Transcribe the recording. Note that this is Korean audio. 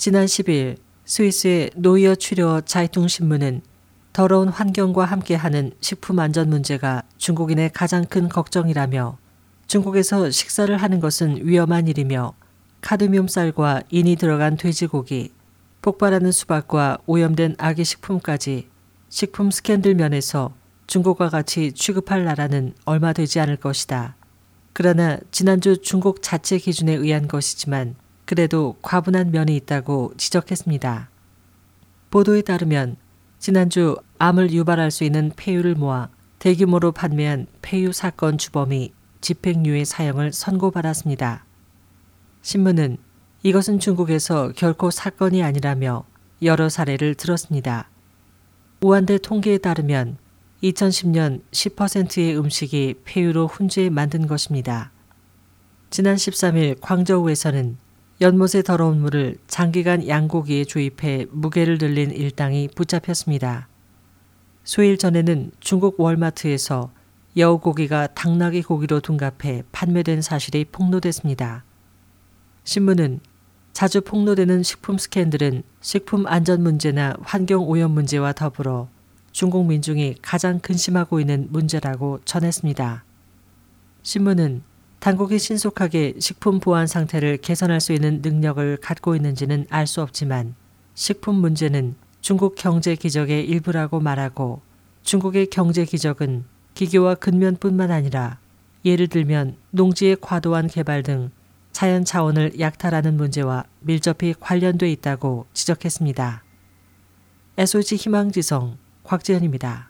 지난 10일 스위스의 노이어 추려 자이퉁 신문은 더러운 환경과 함께하는 식품 안전 문제가 중국인의 가장 큰 걱정이라며 중국에서 식사를 하는 것은 위험한 일이며 카드뮴 쌀과 인이 들어간 돼지고기, 폭발하는 수박과 오염된 아기 식품까지 식품 스캔들 면에서 중국과 같이 취급할 나라는 얼마 되지 않을 것이다. 그러나 지난주 중국 자체 기준에 의한 것이지만 그래도 과분한 면이 있다고 지적했습니다. 보도에 따르면 지난주 암을 유발할 수 있는 폐유를 모아 대규모로 판매한 폐유 사건 주범이 집행유예 사형을 선고받았습니다. 신문은 이것은 중국에서 결코 사건이 아니라며 여러 사례를 들었습니다. 우한대 통계에 따르면 2010년 10%의 음식이 폐유로 훈제 만든 것입니다. 지난 13일 광저우에서는 연못의 더러운 물을 장기간 양고기에 주입해 무게를 늘린 일당이 붙잡혔습니다. 수일 전에는 중국 월마트에서 여우고기가 당나귀 고기로 둔갑해 판매된 사실이 폭로됐습니다. 신문은 자주 폭로되는 식품 스캔들은 식품 안전 문제나 환경 오염 문제와 더불어 중국 민중이 가장 근심하고 있는 문제라고 전했습니다. 신문은 당국이 신속하게 식품 보안 상태를 개선할 수 있는 능력을 갖고 있는지는 알 수 없지만 식품 문제는 중국 경제 기적의 일부라고 말하고 중국의 경제 기적은 기교와 근면뿐만 아니라 예를 들면 농지의 과도한 개발 등 자연 자원을 약탈하는 문제와 밀접히 관련돼 있다고 지적했습니다. SOG 희망지성 곽지연입니다.